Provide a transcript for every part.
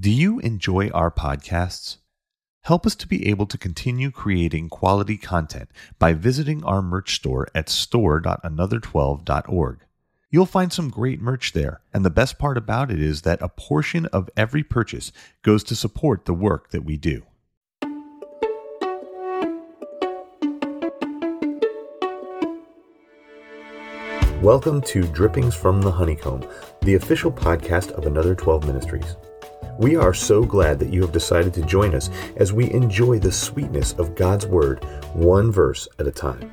Do you enjoy our podcasts? Help us to be able to continue creating quality content by visiting our merch store at store.another12.org. You'll find some great merch there, and the best part about it is that a portion of every purchase goes to support the work that we do. Welcome to Drippings from the Honeycomb, the official podcast of Another 12 Ministries. We are so glad that you have decided to join us as we enjoy the sweetness of God's Word, one verse at a time.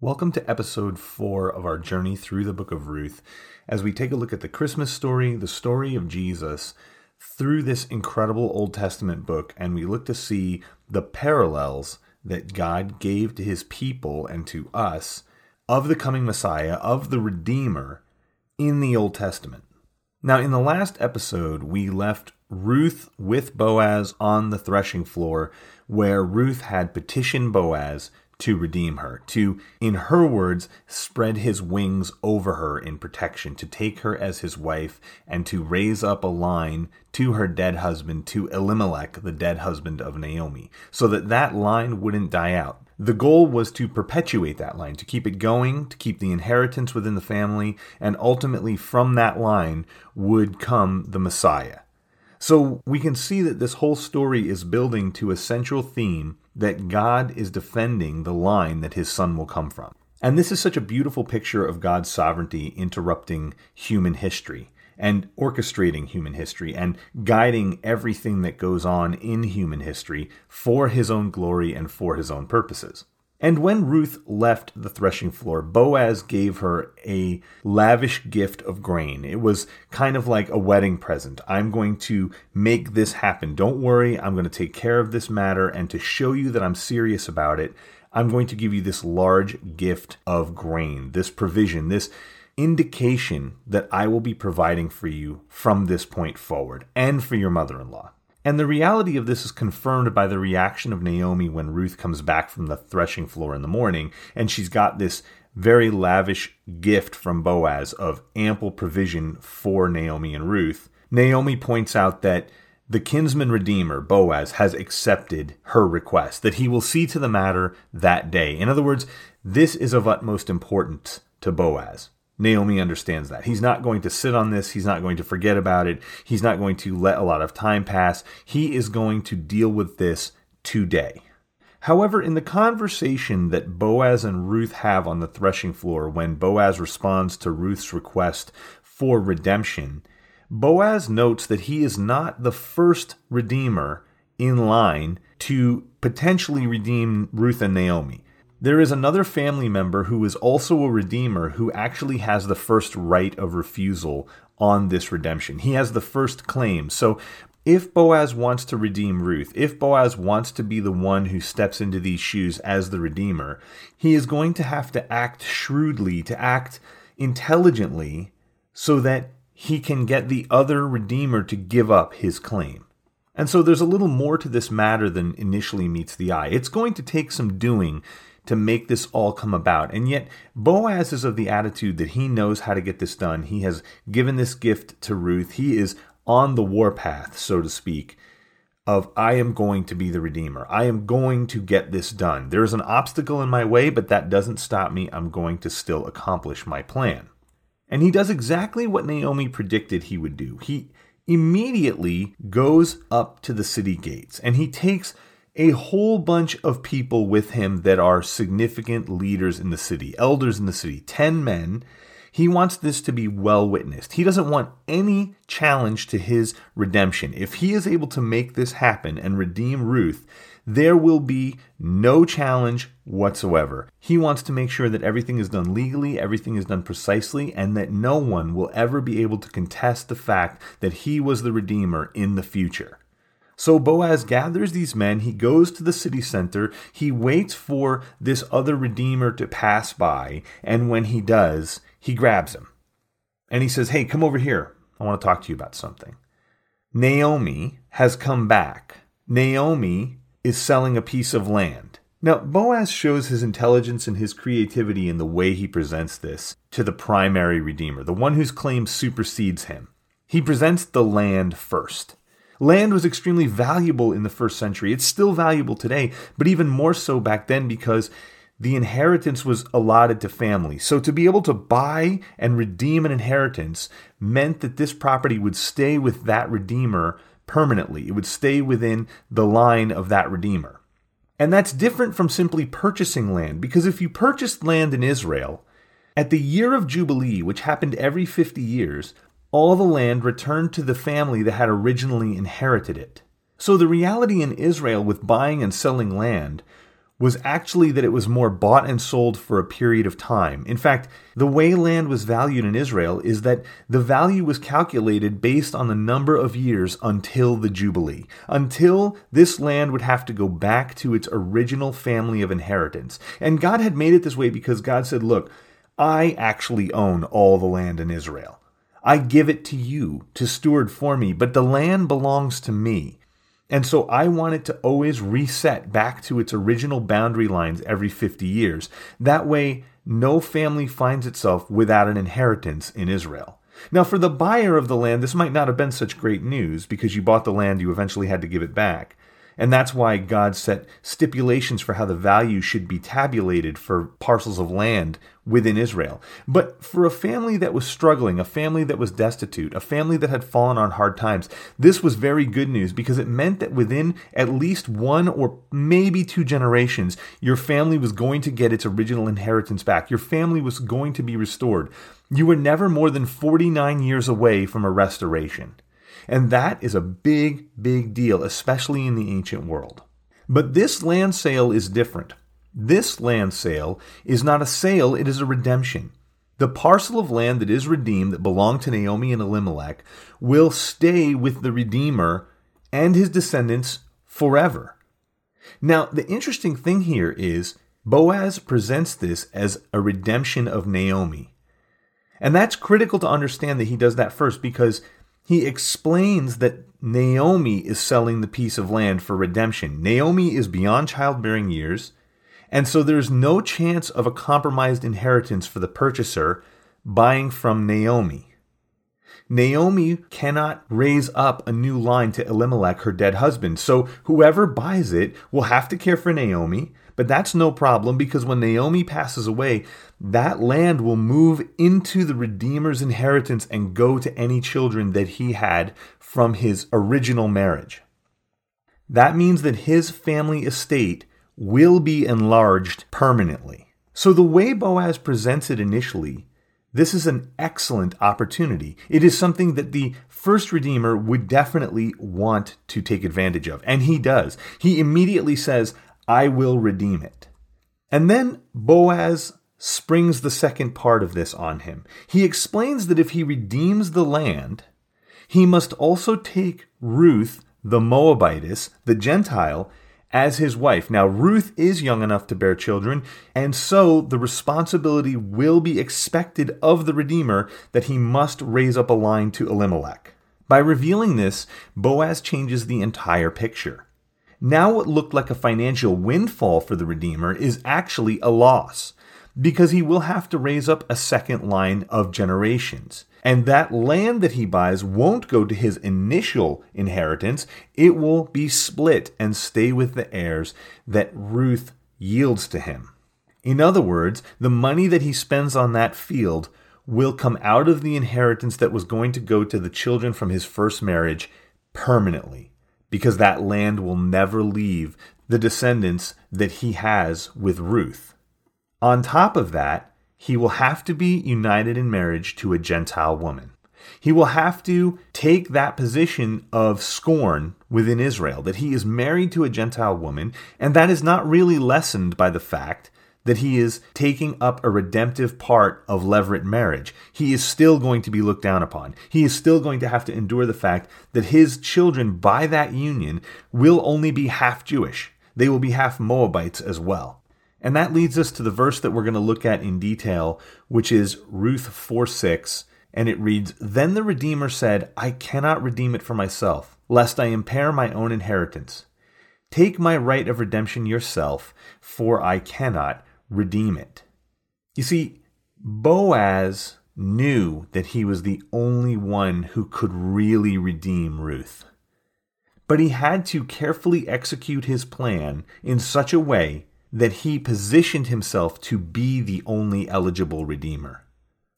Welcome to episode four of our journey through the book of Ruth as we take a look at the Christmas story, the story of Jesus, through this incredible Old Testament book, and we look to see the parallels that God gave to his people and to us of the coming Messiah, of the Redeemer in the Old Testament. Now, in the last episode, we left Ruth with Boaz on the threshing floor, where Ruth had petitioned Boaz to redeem her, to, in her words, spread his wings over her in protection, to take her as his wife, and to raise up a line to her dead husband, to Elimelech, the dead husband of Naomi, so that that line wouldn't die out. The goal was to perpetuate that line, to keep it going, to keep the inheritance within the family, and ultimately from that line would come the Messiah. So we can see that this whole story is building to a central theme that God is defending the line that his son will come from. And this is such a beautiful picture of God's sovereignty interrupting human history and orchestrating human history and guiding everything that goes on in human history for his own glory and for his own purposes. And when Ruth left the threshing floor, Boaz gave her a lavish gift of grain. It was kind of like a wedding present. I'm going to make this happen. Don't worry, I'm going to take care of this matter. And to show you that I'm serious about it, I'm going to give you this large gift of grain, this provision, this indication that I will be providing for you from this point forward and for your mother in law. And the reality of this is confirmed by the reaction of Naomi when Ruth comes back from the threshing floor in the morning, and she's got this very lavish gift from Boaz of ample provision for Naomi and Ruth. Naomi points out that the kinsman redeemer, Boaz, has accepted her request, that he will see to the matter that day. In other words, this is of utmost importance to Boaz. Naomi understands that. He's not going to sit on this. He's not going to forget about it. He's not going to let a lot of time pass. He is going to deal with this today. However, in the conversation that Boaz and Ruth have on the threshing floor when Boaz responds to Ruth's request for redemption, Boaz notes that he is not the first redeemer in line to potentially redeem Ruth and Naomi. There is another family member who is also a redeemer who actually has the first right of refusal on this redemption. He has the first claim. So if Boaz wants to redeem Ruth, if Boaz wants to be the one who steps into these shoes as the redeemer, he is going to have to act shrewdly, to act intelligently, so that he can get the other redeemer to give up his claim. And so there's a little more to this matter than initially meets the eye. It's going to take some doing to make this all come about. And yet, Boaz is of the attitude that he knows how to get this done. He has given this gift to Ruth. He is on the warpath, so to speak, of I am going to be the Redeemer. I am going to get this done. There is an obstacle in my way, but that doesn't stop me. I'm going to still accomplish my plan. And he does exactly what Naomi predicted he would do. He immediately goes up to the city gates and he takes a whole bunch of people with him that are significant leaders in the city, elders in the city, 10 men. He wants this to be well witnessed. He doesn't want any challenge to his redemption. If he is able to make this happen and redeem Ruth, there will be no challenge whatsoever. He wants to make sure that everything is done legally, everything is done precisely, and that no one will ever be able to contest the fact that he was the Redeemer in the future. So Boaz gathers these men, he goes to the city center, he waits for this other redeemer to pass by, and when he does, he grabs him. And he says, Hey, come over here. I want to talk to you about something. Naomi has come back. Naomi is selling a piece of land. Now, Boaz shows his intelligence and his creativity in the way he presents this to the primary Redeemer, the one whose claim supersedes him. He presents the land first. Land was extremely valuable in the first century. It's still valuable today, but even more so back then because the inheritance was allotted to families. So to be able to buy and redeem an inheritance meant that this property would stay with that redeemer permanently. It would stay within the line of that redeemer. And that's different from simply purchasing land, because if you purchased land in Israel, at the year of Jubilee, which happened every 50 years, all the land returned to the family that had originally inherited it. So the reality in Israel with buying and selling land was actually that it was more bought and sold for a period of time. In fact, the way land was valued in Israel is that the value was calculated based on the number of years until the Jubilee, until this land would have to go back to its original family of inheritance. And God had made it this way because God said, Look, I actually own all the land in Israel. I give it to you to steward for me, but the land belongs to me. And so I want it to always reset back to its original boundary lines every 50 years. That way, no family finds itself without an inheritance in Israel. Now, for the buyer of the land, this might not have been such great news because you bought the land, you eventually had to give it back. And that's why God set stipulations for how the value should be tabulated for parcels of land within Israel. But for a family that was struggling, a family that was destitute, a family that had fallen on hard times, this was very good news because it meant that within at least one or maybe two generations, your family was going to get its original inheritance back. Your family was going to be restored. You were never more than 49 years away from a restoration. And that is a big, big deal, especially in the ancient world. But this land sale is different. This land sale is not a sale, it is a redemption. The parcel of land that is redeemed that belonged to Naomi and Elimelech will stay with the Redeemer and his descendants forever. Now, the interesting thing here is Boaz presents this as a redemption of Naomi. And that's critical to understand that he does that first because he explains that Naomi is selling the piece of land for redemption. Naomi is beyond childbearing years, and so there's no chance of a compromised inheritance for the purchaser buying from Naomi. Naomi cannot raise up a new line to Elimelech, her dead husband. So whoever buys it will have to care for Naomi, but that's no problem because when Naomi passes away, that land will move into the Redeemer's inheritance and go to any children that he had from his original marriage. That means that his family estate will be enlarged permanently. So, the way Boaz presents it initially, this is an excellent opportunity. It is something that the first Redeemer would definitely want to take advantage of. And he does. He immediately says, I will redeem it. And then Boaz springs the second part of this on him. He explains that if he redeems the land, he must also take Ruth, the Moabitess, the Gentile, as his wife. Now, Ruth is young enough to bear children, and so the responsibility will be expected of the Redeemer that he must raise up a line to Elimelech. By revealing this, Boaz changes the entire picture. Now, what looked like a financial windfall for the Redeemer is actually a loss, because he will have to raise up a second line of generations. And that land that he buys won't go to his initial inheritance, it will be split and stay with the heirs that Ruth yields to him. In other words, the money that he spends on that field will come out of the inheritance that was going to go to the children from his first marriage permanently because that land will never leave the descendants that he has with Ruth. On top of that, he will have to be united in marriage to a Gentile woman. He will have to take that position of scorn within Israel, that he is married to a Gentile woman, and that is not really lessened by the fact that he is taking up a redemptive part of levirate marriage. He is still going to be looked down upon. He is still going to have to endure the fact that his children, by that union, will only be half Jewish. They will be half Moabites as well. And that leads us to the verse that we're going to look at in detail, which is Ruth 4 6. And it reads Then the Redeemer said, I cannot redeem it for myself, lest I impair my own inheritance. Take my right of redemption yourself, for I cannot redeem it. You see, Boaz knew that he was the only one who could really redeem Ruth. But he had to carefully execute his plan in such a way that he positioned himself to be the only eligible redeemer.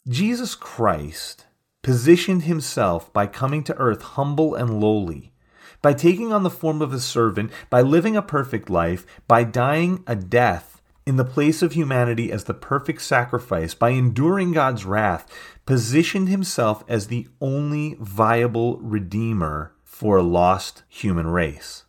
Jesus Christ positioned himself by coming to earth humble and lowly, by taking on the form of a servant, by living a perfect life, by dying a death in the place of humanity as the perfect sacrifice, by enduring God's wrath, positioned himself as the only viable redeemer for a lost human race.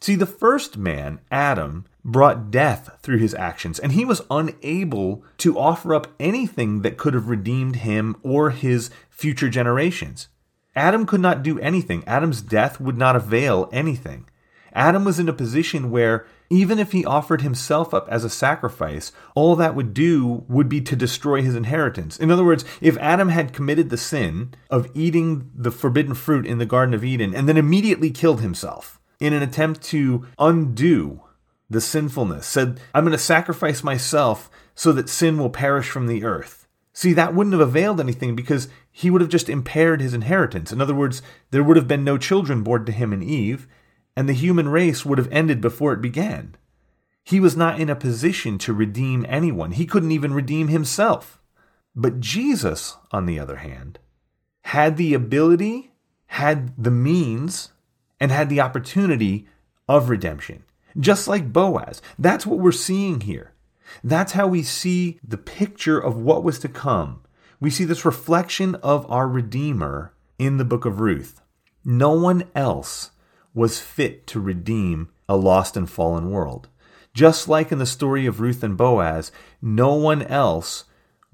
See, the first man, Adam, brought death through his actions, and he was unable to offer up anything that could have redeemed him or his future generations. Adam could not do anything. Adam's death would not avail anything. Adam was in a position where even if he offered himself up as a sacrifice, all that would do would be to destroy his inheritance. In other words, if Adam had committed the sin of eating the forbidden fruit in the Garden of Eden and then immediately killed himself in an attempt to undo the sinfulness, said, I'm going to sacrifice myself so that sin will perish from the earth. See, that wouldn't have availed anything because he would have just impaired his inheritance. In other words, there would have been no children born to him and Eve, and the human race would have ended before it began. He was not in a position to redeem anyone. He couldn't even redeem himself. But Jesus, on the other hand, had the ability, had the means, and had the opportunity of redemption. Just like Boaz. That's what we're seeing here. That's how we see the picture of what was to come we see this reflection of our Redeemer in the book of Ruth. No one else was fit to redeem a lost and fallen world. Just like in the story of Ruth and Boaz, no one else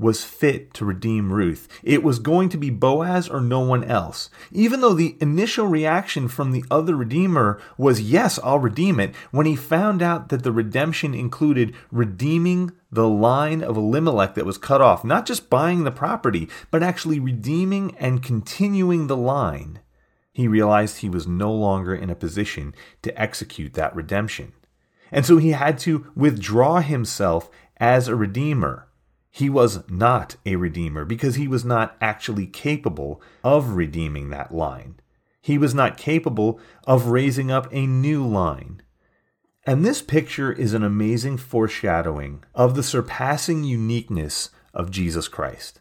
was fit to redeem Ruth. It was going to be Boaz or no one else. Even though the initial reaction from the other Redeemer was, Yes, I'll redeem it, when he found out that the redemption included redeeming the line of Elimelech that was cut off, not just buying the property, but actually redeeming and continuing the line, he realized he was no longer in a position to execute that redemption. And so he had to withdraw himself as a redeemer he was not a redeemer because he was not actually capable of redeeming that line. He was not capable of raising up a new line. And this picture is an amazing foreshadowing of the surpassing uniqueness of Jesus Christ.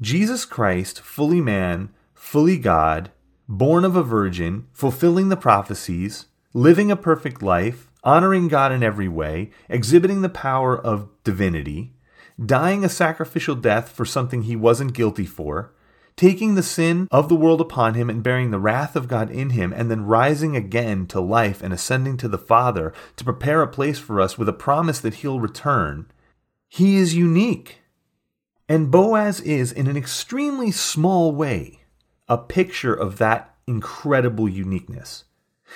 Jesus Christ, fully man, fully God, born of a virgin, fulfilling the prophecies, living a perfect life, honoring God in every way, exhibiting the power of divinity, dying a sacrificial death for something he wasn't guilty for, taking the sin of the world upon him and bearing the wrath of God in him, and then rising again to life and ascending to the Father to prepare a place for us with a promise that he'll return. He is unique. And Boaz is, in an extremely small way, a picture of that incredible uniqueness.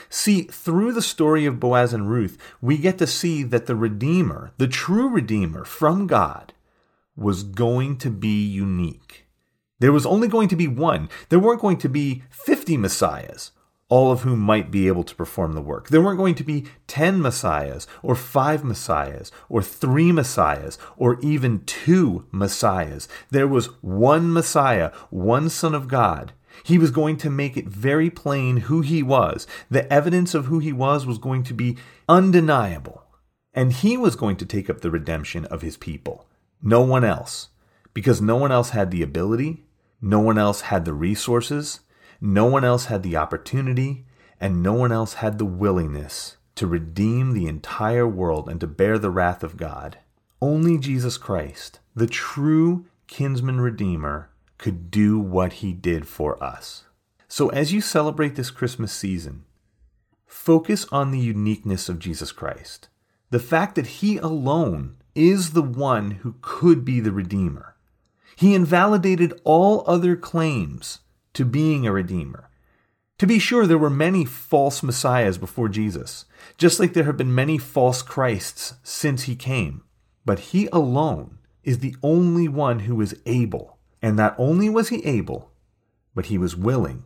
See, through the story of Boaz and Ruth, we get to see that the Redeemer, the true Redeemer from God, was going to be unique. There was only going to be one. There weren't going to be 50 Messiahs, all of whom might be able to perform the work. There weren't going to be 10 Messiahs, or 5 Messiahs, or 3 Messiahs, or even 2 Messiahs. There was one Messiah, one Son of God he was going to make it very plain who he was. The evidence of who he was was going to be undeniable. And he was going to take up the redemption of his people. No one else. Because no one else had the ability, no one else had the resources, no one else had the opportunity, and no one else had the willingness to redeem the entire world and to bear the wrath of God. Only Jesus Christ, the true kinsman redeemer, could do what he did for us. So, as you celebrate this Christmas season, focus on the uniqueness of Jesus Christ. The fact that he alone is the one who could be the Redeemer. He invalidated all other claims to being a Redeemer. To be sure, there were many false messiahs before Jesus, just like there have been many false Christs since he came. But he alone is the only one who is able and not only was he able, but he was willing,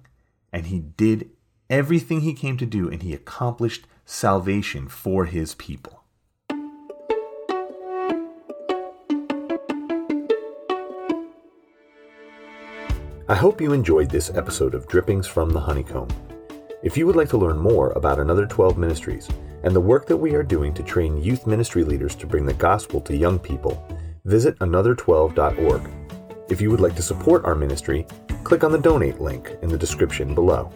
and he did everything he came to do, and he accomplished salvation for his people. I hope you enjoyed this episode of Drippings from the Honeycomb. If you would like to learn more about Another 12 Ministries and the work that we are doing to train youth ministry leaders to bring the gospel to young people, visit another12.org. If you would like to support our ministry, click on the donate link in the description below.